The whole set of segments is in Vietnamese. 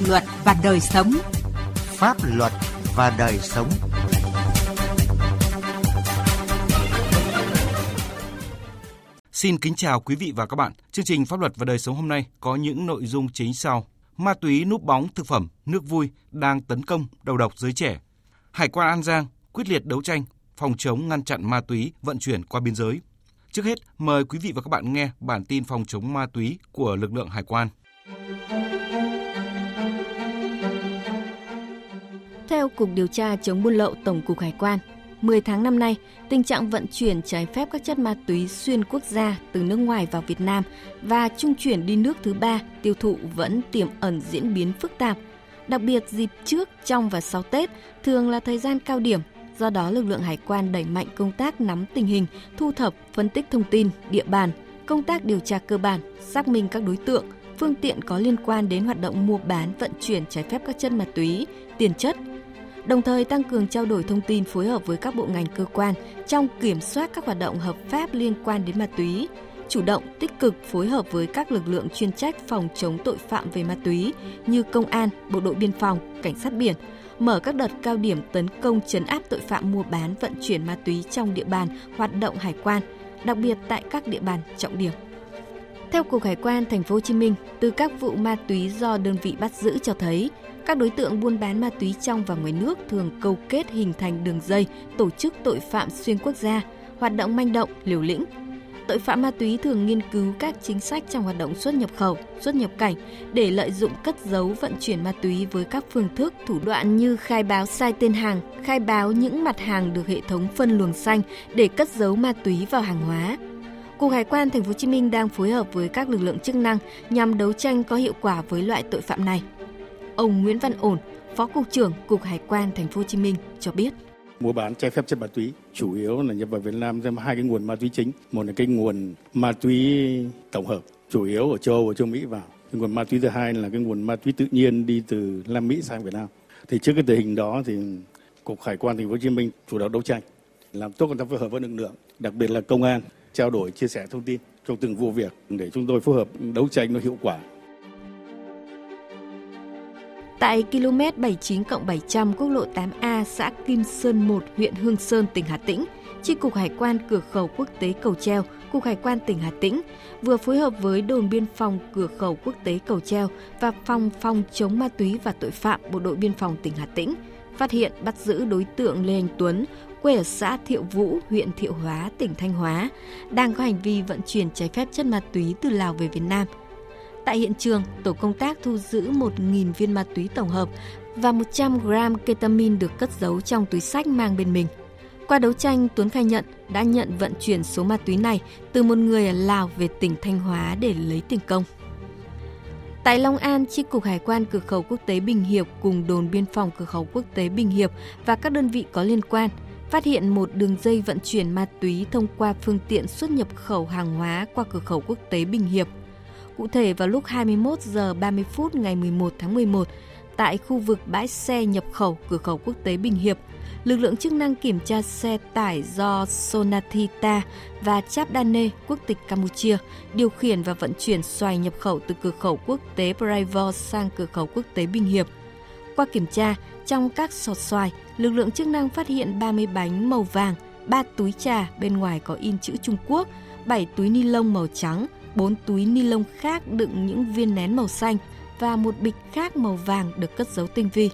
luật và đời sống. Pháp luật và đời sống. Xin kính chào quý vị và các bạn. Chương trình Pháp luật và đời sống hôm nay có những nội dung chính sau. Ma túy núp bóng thực phẩm, nước vui đang tấn công đầu độc giới trẻ. Hải quan An Giang quyết liệt đấu tranh phòng chống ngăn chặn ma túy vận chuyển qua biên giới. Trước hết, mời quý vị và các bạn nghe bản tin phòng chống ma túy của lực lượng hải quan. Theo Cục Điều tra chống buôn lậu Tổng cục Hải quan, 10 tháng năm nay, tình trạng vận chuyển trái phép các chất ma túy xuyên quốc gia từ nước ngoài vào Việt Nam và trung chuyển đi nước thứ ba tiêu thụ vẫn tiềm ẩn diễn biến phức tạp. Đặc biệt dịp trước, trong và sau Tết thường là thời gian cao điểm Do đó, lực lượng hải quan đẩy mạnh công tác nắm tình hình, thu thập, phân tích thông tin, địa bàn, công tác điều tra cơ bản, xác minh các đối tượng, phương tiện có liên quan đến hoạt động mua bán, vận chuyển trái phép các chất ma túy, tiền chất, đồng thời tăng cường trao đổi thông tin phối hợp với các bộ ngành cơ quan trong kiểm soát các hoạt động hợp pháp liên quan đến ma túy, chủ động tích cực phối hợp với các lực lượng chuyên trách phòng chống tội phạm về ma túy như công an, bộ đội biên phòng, cảnh sát biển, mở các đợt cao điểm tấn công chấn áp tội phạm mua bán vận chuyển ma túy trong địa bàn hoạt động hải quan, đặc biệt tại các địa bàn trọng điểm. Theo Cục Hải quan Thành phố Hồ Chí Minh, từ các vụ ma túy do đơn vị bắt giữ cho thấy, các đối tượng buôn bán ma túy trong và ngoài nước thường câu kết hình thành đường dây, tổ chức tội phạm xuyên quốc gia, hoạt động manh động, liều lĩnh, tội phạm ma túy thường nghiên cứu các chính sách trong hoạt động xuất nhập khẩu, xuất nhập cảnh để lợi dụng cất giấu vận chuyển ma túy với các phương thức, thủ đoạn như khai báo sai tên hàng, khai báo những mặt hàng được hệ thống phân luồng xanh để cất giấu ma túy vào hàng hóa. Cục Hải quan Thành phố Hồ Chí Minh đang phối hợp với các lực lượng chức năng nhằm đấu tranh có hiệu quả với loại tội phạm này. Ông Nguyễn Văn Ổn, Phó cục trưởng Cục Hải quan Thành phố Hồ Chí Minh cho biết. Mua bán trái phép chất ma túy chủ yếu là nhập vào Việt Nam thêm hai cái nguồn ma túy chính. Một là cái nguồn ma túy tổng hợp chủ yếu ở châu Âu và châu Mỹ vào. Cái nguồn ma túy thứ hai là cái nguồn ma túy tự nhiên đi từ Nam Mỹ sang Việt Nam. Thì trước cái tình hình đó thì cục hải quan thành phố Hồ Chí Minh chủ động đấu tranh làm tốt công tác phối hợp với lực lượng đặc biệt là công an trao đổi chia sẻ thông tin trong từng vụ việc để chúng tôi phối hợp đấu tranh nó hiệu quả. Tại km 79 700 quốc lộ 8A xã Kim Sơn 1 huyện Hương Sơn tỉnh Hà Tĩnh, Chi cục Hải quan cửa khẩu quốc tế Cầu Treo, Cục Hải quan tỉnh Hà Tĩnh vừa phối hợp với đồn biên phòng cửa khẩu quốc tế Cầu Treo và phòng phòng chống ma túy và tội phạm Bộ đội biên phòng tỉnh Hà Tĩnh phát hiện bắt giữ đối tượng Lê Anh Tuấn, quê ở xã Thiệu Vũ, huyện Thiệu Hóa, tỉnh Thanh Hóa, đang có hành vi vận chuyển trái phép chất ma túy từ Lào về Việt Nam – Tại hiện trường, tổ công tác thu giữ 1.000 viên ma túy tổng hợp và 100 gram ketamin được cất giấu trong túi sách mang bên mình. Qua đấu tranh, Tuấn khai nhận đã nhận vận chuyển số ma túy này từ một người ở Lào về tỉnh Thanh Hóa để lấy tiền công. Tại Long An, Chi cục Hải quan cửa khẩu quốc tế Bình Hiệp cùng đồn biên phòng cửa khẩu quốc tế Bình Hiệp và các đơn vị có liên quan phát hiện một đường dây vận chuyển ma túy thông qua phương tiện xuất nhập khẩu hàng hóa qua cửa khẩu quốc tế Bình Hiệp – Cụ thể vào lúc 21 giờ 30 phút ngày 11 tháng 11, tại khu vực bãi xe nhập khẩu cửa khẩu quốc tế Bình Hiệp, lực lượng chức năng kiểm tra xe tải do Sonatita và Chapdane quốc tịch Campuchia điều khiển và vận chuyển xoài nhập khẩu từ cửa khẩu quốc tế Praivo sang cửa khẩu quốc tế Bình Hiệp. Qua kiểm tra, trong các sọt xoài, lực lượng chức năng phát hiện 30 bánh màu vàng, 3 túi trà bên ngoài có in chữ Trung Quốc, 7 túi ni lông màu trắng, 4 túi ni lông khác đựng những viên nén màu xanh và một bịch khác màu vàng được cất giấu tinh vi.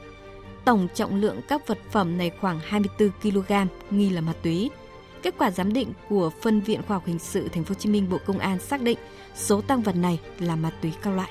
Tổng trọng lượng các vật phẩm này khoảng 24 kg, nghi là ma túy. Kết quả giám định của phân viện khoa học hình sự Thành phố Hồ Chí Minh Bộ Công an xác định số tăng vật này là ma túy các loại.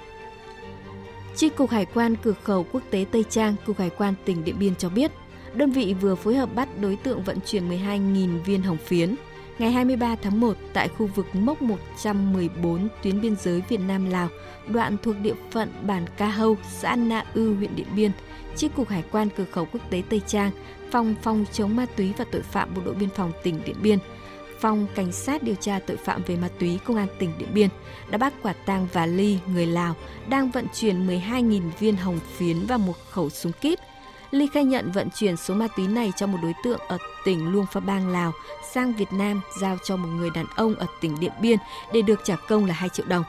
Chi cục Hải quan cửa khẩu quốc tế Tây Trang, cục Hải quan tỉnh Điện Biên cho biết, đơn vị vừa phối hợp bắt đối tượng vận chuyển 12.000 viên hồng phiến Ngày 23 tháng 1, tại khu vực mốc 114 tuyến biên giới Việt Nam-Lào, đoạn thuộc địa phận bản Ca Hâu, xã Na Ư, huyện Điện Biên, Chi cục Hải quan cửa khẩu quốc tế Tây Trang, Phòng phòng chống ma túy và tội phạm Bộ đội biên phòng tỉnh Điện Biên, Phòng Cảnh sát điều tra tội phạm về ma túy Công an tỉnh Điện Biên đã bắt quả tang và ly người Lào đang vận chuyển 12.000 viên hồng phiến và một khẩu súng kíp Ly khai nhận vận chuyển số ma túy này cho một đối tượng ở tỉnh Luông Pha Bang, Lào sang Việt Nam giao cho một người đàn ông ở tỉnh Điện Biên để được trả công là 2 triệu đồng.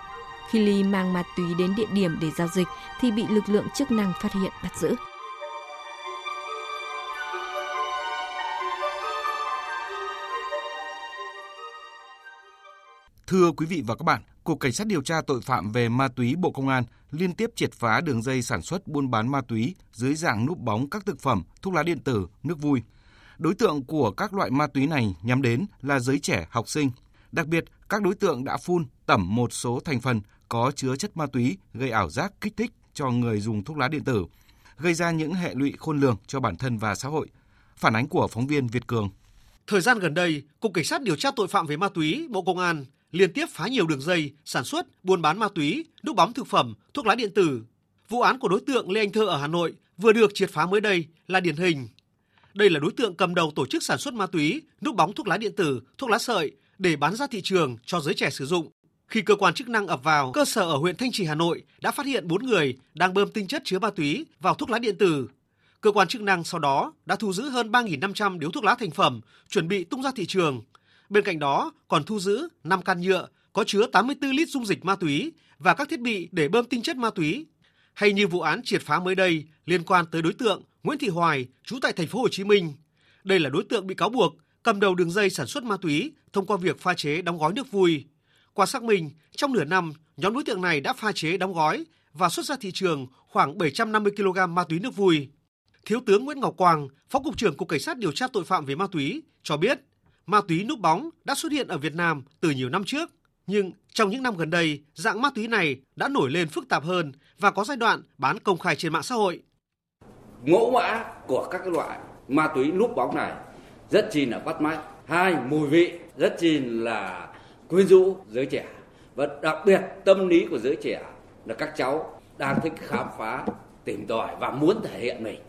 Khi Ly mang ma túy đến địa điểm để giao dịch thì bị lực lượng chức năng phát hiện bắt giữ. Thưa quý vị và các bạn, Cục Cảnh sát điều tra tội phạm về ma túy Bộ Công an liên tiếp triệt phá đường dây sản xuất buôn bán ma túy dưới dạng núp bóng các thực phẩm, thuốc lá điện tử, nước vui. Đối tượng của các loại ma túy này nhắm đến là giới trẻ học sinh. Đặc biệt, các đối tượng đã phun, tẩm một số thành phần có chứa chất ma túy gây ảo giác kích thích cho người dùng thuốc lá điện tử, gây ra những hệ lụy khôn lường cho bản thân và xã hội. Phản ánh của phóng viên Việt Cường. Thời gian gần đây, Cục Cảnh sát điều tra tội phạm về ma túy, Bộ Công an liên tiếp phá nhiều đường dây sản xuất, buôn bán ma túy, núp bóng thực phẩm, thuốc lá điện tử. Vụ án của đối tượng Lê Anh Thơ ở Hà Nội vừa được triệt phá mới đây là điển hình. Đây là đối tượng cầm đầu tổ chức sản xuất ma túy, núp bóng thuốc lá điện tử, thuốc lá sợi để bán ra thị trường cho giới trẻ sử dụng. Khi cơ quan chức năng ập vào cơ sở ở huyện Thanh Trì Hà Nội đã phát hiện 4 người đang bơm tinh chất chứa ma túy vào thuốc lá điện tử. Cơ quan chức năng sau đó đã thu giữ hơn 3.500 điếu thuốc lá thành phẩm chuẩn bị tung ra thị trường. Bên cạnh đó còn thu giữ 5 can nhựa có chứa 84 lít dung dịch ma túy và các thiết bị để bơm tinh chất ma túy. Hay như vụ án triệt phá mới đây liên quan tới đối tượng Nguyễn Thị Hoài, trú tại thành phố Hồ Chí Minh. Đây là đối tượng bị cáo buộc cầm đầu đường dây sản xuất ma túy thông qua việc pha chế đóng gói nước vui. Qua xác minh, trong nửa năm, nhóm đối tượng này đã pha chế đóng gói và xuất ra thị trường khoảng 750 kg ma túy nước vui. Thiếu tướng Nguyễn Ngọc Quang, Phó cục trưởng Cục Cảnh sát điều tra tội phạm về ma túy cho biết, ma túy núp bóng đã xuất hiện ở Việt Nam từ nhiều năm trước, nhưng trong những năm gần đây, dạng ma túy này đã nổi lên phức tạp hơn và có giai đoạn bán công khai trên mạng xã hội. Mẫu mã của các loại ma túy núp bóng này rất chi là bắt mắt. Hai, mùi vị rất chi là quyến rũ giới trẻ. Và đặc biệt tâm lý của giới trẻ là các cháu đang thích khám phá, tìm tòi và muốn thể hiện mình.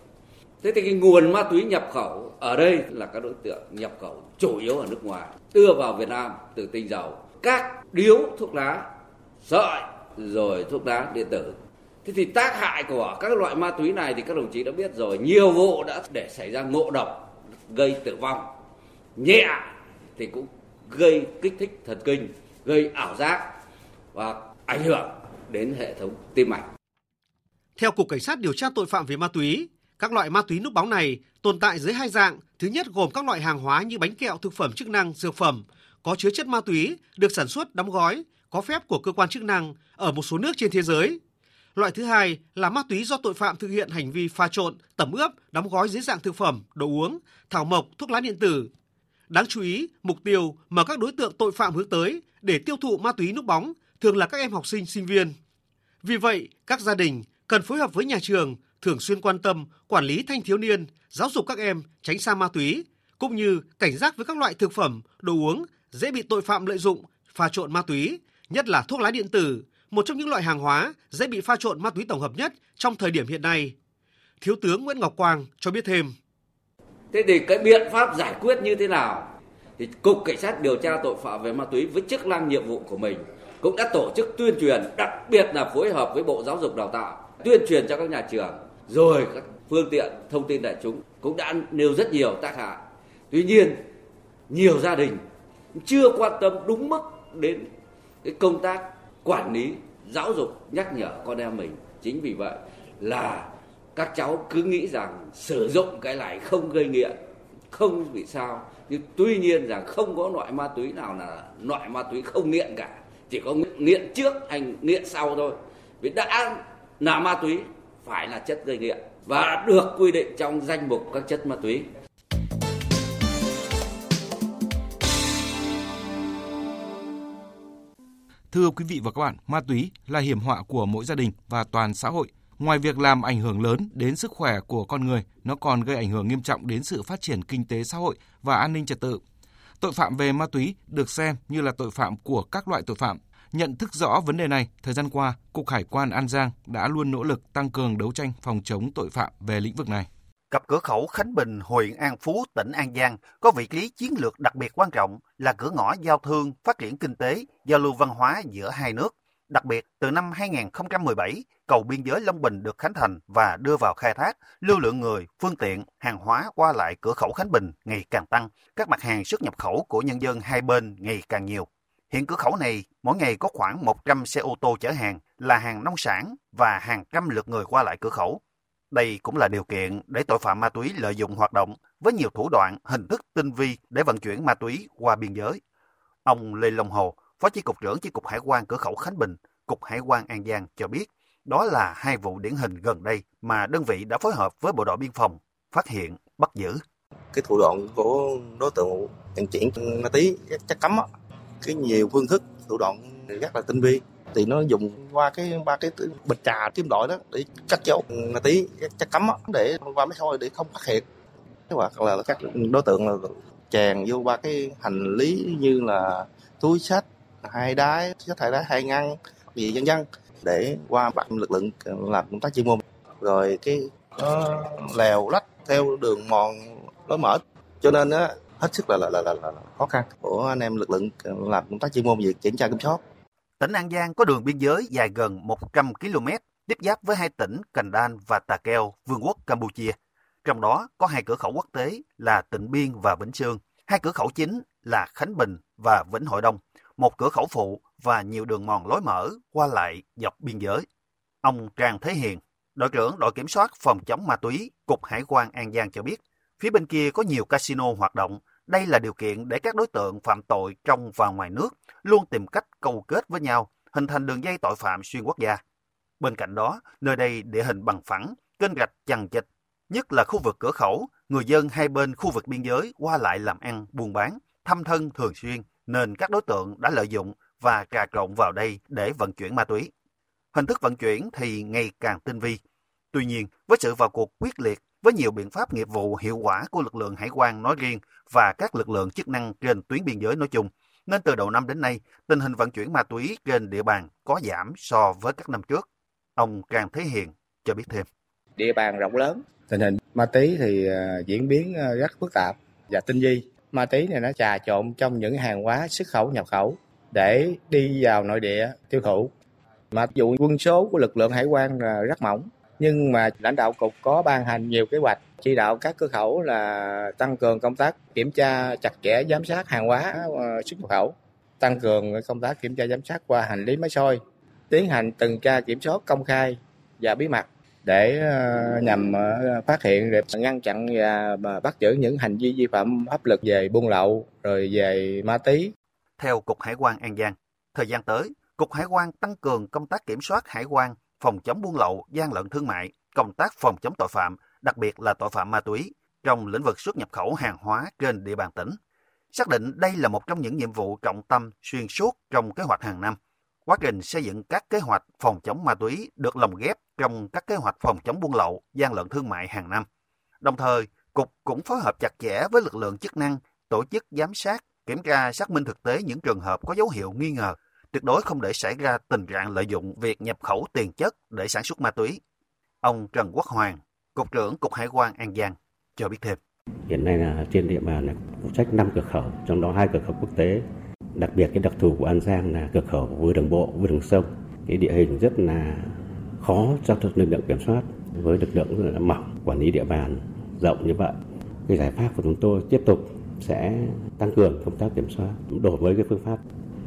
Thế thì cái nguồn ma túy nhập khẩu ở đây là các đối tượng nhập khẩu chủ yếu ở nước ngoài, đưa vào Việt Nam từ tinh dầu, các điếu thuốc lá, sợi rồi thuốc lá điện tử. Thế thì tác hại của các loại ma túy này thì các đồng chí đã biết rồi, nhiều vụ đã để xảy ra ngộ độc gây tử vong. Nhẹ thì cũng gây kích thích thần kinh, gây ảo giác và ảnh hưởng đến hệ thống tim mạch. Theo Cục Cảnh sát điều tra tội phạm về ma túy, các loại ma túy núp bóng này tồn tại dưới hai dạng. Thứ nhất gồm các loại hàng hóa như bánh kẹo, thực phẩm chức năng, dược phẩm có chứa chất ma túy được sản xuất đóng gói có phép của cơ quan chức năng ở một số nước trên thế giới. Loại thứ hai là ma túy do tội phạm thực hiện hành vi pha trộn, tẩm ướp, đóng gói dưới dạng thực phẩm, đồ uống, thảo mộc, thuốc lá điện tử. Đáng chú ý, mục tiêu mà các đối tượng tội phạm hướng tới để tiêu thụ ma túy núp bóng thường là các em học sinh, sinh viên. Vì vậy, các gia đình cần phối hợp với nhà trường thường xuyên quan tâm quản lý thanh thiếu niên, giáo dục các em tránh xa ma túy, cũng như cảnh giác với các loại thực phẩm, đồ uống dễ bị tội phạm lợi dụng pha trộn ma túy, nhất là thuốc lá điện tử, một trong những loại hàng hóa dễ bị pha trộn ma túy tổng hợp nhất trong thời điểm hiện nay. Thiếu tướng Nguyễn Ngọc Quang cho biết thêm. Thế thì cái biện pháp giải quyết như thế nào? Thì Cục Cảnh sát điều tra tội phạm về ma túy với chức năng nhiệm vụ của mình cũng đã tổ chức tuyên truyền, đặc biệt là phối hợp với Bộ Giáo dục Đào tạo, tuyên truyền cho các nhà trường, rồi các phương tiện thông tin đại chúng cũng đã nêu rất nhiều tác hại. Tuy nhiên, nhiều gia đình chưa quan tâm đúng mức đến cái công tác quản lý giáo dục nhắc nhở con em mình. Chính vì vậy là các cháu cứ nghĩ rằng sử dụng cái này không gây nghiện không bị sao. Nhưng tuy nhiên rằng không có loại ma túy nào là loại ma túy không nghiện cả. Chỉ có nghiện trước anh nghiện sau thôi. Vì đã là ma túy phải là chất gây nghiện và được quy định trong danh mục các chất ma túy Thưa quý vị và các bạn, ma túy là hiểm họa của mỗi gia đình và toàn xã hội. Ngoài việc làm ảnh hưởng lớn đến sức khỏe của con người, nó còn gây ảnh hưởng nghiêm trọng đến sự phát triển kinh tế xã hội và an ninh trật tự. Tội phạm về ma túy được xem như là tội phạm của các loại tội phạm. Nhận thức rõ vấn đề này, thời gian qua, Cục Hải quan An Giang đã luôn nỗ lực tăng cường đấu tranh phòng chống tội phạm về lĩnh vực này. Cặp cửa khẩu Khánh Bình, huyện An Phú, tỉnh An Giang có vị trí chiến lược đặc biệt quan trọng là cửa ngõ giao thương, phát triển kinh tế, giao lưu văn hóa giữa hai nước. Đặc biệt, từ năm 2017, cầu biên giới Long Bình được khánh thành và đưa vào khai thác, lưu lượng người, phương tiện, hàng hóa qua lại cửa khẩu Khánh Bình ngày càng tăng, các mặt hàng xuất nhập khẩu của nhân dân hai bên ngày càng nhiều. Hiện cửa khẩu này mỗi ngày có khoảng 100 xe ô tô chở hàng là hàng nông sản và hàng trăm lượt người qua lại cửa khẩu. Đây cũng là điều kiện để tội phạm ma túy lợi dụng hoạt động với nhiều thủ đoạn, hình thức tinh vi để vận chuyển ma túy qua biên giới. Ông Lê Long Hồ, Phó Chi cục trưởng Chi cục Hải quan cửa khẩu Khánh Bình, Cục Hải quan An Giang cho biết, đó là hai vụ điển hình gần đây mà đơn vị đã phối hợp với Bộ đội Biên phòng phát hiện, bắt giữ. Cái thủ đoạn của đối tượng vận chuyển ma túy chất cấm cái nhiều phương thức thủ đoạn rất là tinh vi. Thì nó dùng qua cái ba cái bịch trà kim loại đó để cắt dấu ma túy chất cấm đó, để qua máy soi để không phát hiện. Hoặc là các đối tượng là chèn vô ba cái hành lý như là túi sách hai đái sách hai đáy hai ngăn gì dân dân để qua bắt lực lượng ừ, làm công tác chuyên môn. Rồi cái nó lèo lách theo đường mòn lối mở. Cho nên á hết sức là là, là là là khó khăn của anh em lực lượng làm công tác chuyên môn việc kiểm tra kiểm soát. Tỉnh An Giang có đường biên giới dài gần 100 km tiếp giáp với hai tỉnh Cần Đan và Tà Keo, Vương quốc Campuchia. Trong đó có hai cửa khẩu quốc tế là Tịnh Biên và Vĩnh Sương, hai cửa khẩu chính là Khánh Bình và Vĩnh Hội Đông, một cửa khẩu phụ và nhiều đường mòn lối mở qua lại dọc biên giới. Ông Trang Thế Hiền, đội trưởng đội kiểm soát phòng chống ma túy, Cục Hải quan An Giang cho biết, phía bên kia có nhiều casino hoạt động. Đây là điều kiện để các đối tượng phạm tội trong và ngoài nước luôn tìm cách câu kết với nhau, hình thành đường dây tội phạm xuyên quốc gia. Bên cạnh đó, nơi đây địa hình bằng phẳng, kênh rạch chằng chịt, nhất là khu vực cửa khẩu, người dân hai bên khu vực biên giới qua lại làm ăn, buôn bán, thăm thân thường xuyên, nên các đối tượng đã lợi dụng và trà trộn vào đây để vận chuyển ma túy. Hình thức vận chuyển thì ngày càng tinh vi. Tuy nhiên, với sự vào cuộc quyết liệt với nhiều biện pháp nghiệp vụ hiệu quả của lực lượng hải quan nói riêng và các lực lượng chức năng trên tuyến biên giới nói chung, nên từ đầu năm đến nay, tình hình vận chuyển ma túy trên địa bàn có giảm so với các năm trước. Ông Trang Thế Hiền cho biết thêm. Địa bàn rộng lớn, tình hình ma túy thì uh, diễn biến uh, rất phức tạp và tinh vi. Ma túy này nó trà trộn trong những hàng hóa xuất khẩu nhập khẩu để đi vào nội địa tiêu thụ. Mặc dù quân số của lực lượng hải quan là rất mỏng, nhưng mà lãnh đạo cục có ban hành nhiều kế hoạch chỉ đạo các cửa khẩu là tăng cường công tác kiểm tra chặt chẽ giám sát hàng hóa ờ, xuất nhập khẩu, tăng cường công tác kiểm tra giám sát qua hành lý máy soi, tiến hành tuần tra kiểm soát công khai và bí mật để ờ, nhằm ờ, phát hiện để ngăn chặn và bắt giữ những hành vi vi phạm pháp luật về buôn lậu rồi về ma túy. Theo Cục Hải quan An Giang, thời gian tới, Cục Hải quan tăng cường công tác kiểm soát hải quan, phòng chống buôn lậu, gian lận thương mại, công tác phòng chống tội phạm, đặc biệt là tội phạm ma túy trong lĩnh vực xuất nhập khẩu hàng hóa trên địa bàn tỉnh. Xác định đây là một trong những nhiệm vụ trọng tâm xuyên suốt trong kế hoạch hàng năm. Quá trình xây dựng các kế hoạch phòng chống ma túy được lồng ghép trong các kế hoạch phòng chống buôn lậu, gian lận thương mại hàng năm. Đồng thời, Cục cũng phối hợp chặt chẽ với lực lượng chức năng, tổ chức giám sát, kiểm tra xác minh thực tế những trường hợp có dấu hiệu nghi ngờ, tuyệt đối không để xảy ra tình trạng lợi dụng việc nhập khẩu tiền chất để sản xuất ma túy. Ông Trần Quốc Hoàng, Cục trưởng Cục Hải quan An Giang, cho biết thêm. Hiện nay là trên địa bàn là phụ trách 5 cửa khẩu, trong đó hai cửa khẩu quốc tế. Đặc biệt cái đặc thù của An Giang là cửa khẩu vừa đường bộ vừa đường sông. Cái địa hình rất là khó cho lực lượng kiểm soát với lực lượng mỏng quản lý địa bàn rộng như vậy. Cái giải pháp của chúng tôi tiếp tục sẽ tăng cường công tác kiểm soát đổi với cái phương pháp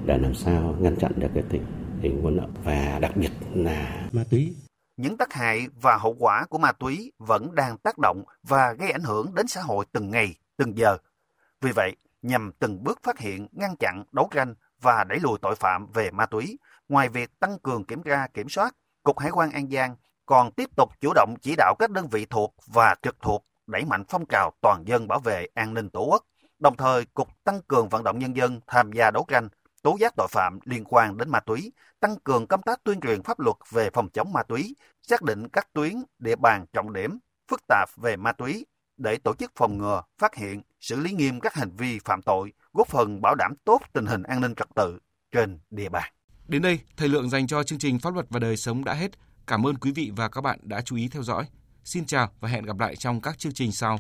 để làm sao ngăn chặn được cái tình hình buôn lậu và đặc biệt là ma túy những tác hại và hậu quả của ma túy vẫn đang tác động và gây ảnh hưởng đến xã hội từng ngày, từng giờ. Vì vậy, nhằm từng bước phát hiện, ngăn chặn, đấu tranh và đẩy lùi tội phạm về ma túy, ngoài việc tăng cường kiểm tra, kiểm soát, Cục Hải quan An Giang còn tiếp tục chủ động chỉ đạo các đơn vị thuộc và trực thuộc đẩy mạnh phong trào toàn dân bảo vệ an ninh tổ quốc. Đồng thời, Cục tăng cường vận động nhân dân tham gia đấu tranh, tố giác tội phạm liên quan đến ma túy, tăng cường công tác tuyên truyền pháp luật về phòng chống ma túy, xác định các tuyến, địa bàn trọng điểm, phức tạp về ma túy để tổ chức phòng ngừa, phát hiện, xử lý nghiêm các hành vi phạm tội, góp phần bảo đảm tốt tình hình an ninh trật tự trên địa bàn. Đến đây, thời lượng dành cho chương trình Pháp luật và đời sống đã hết. Cảm ơn quý vị và các bạn đã chú ý theo dõi. Xin chào và hẹn gặp lại trong các chương trình sau.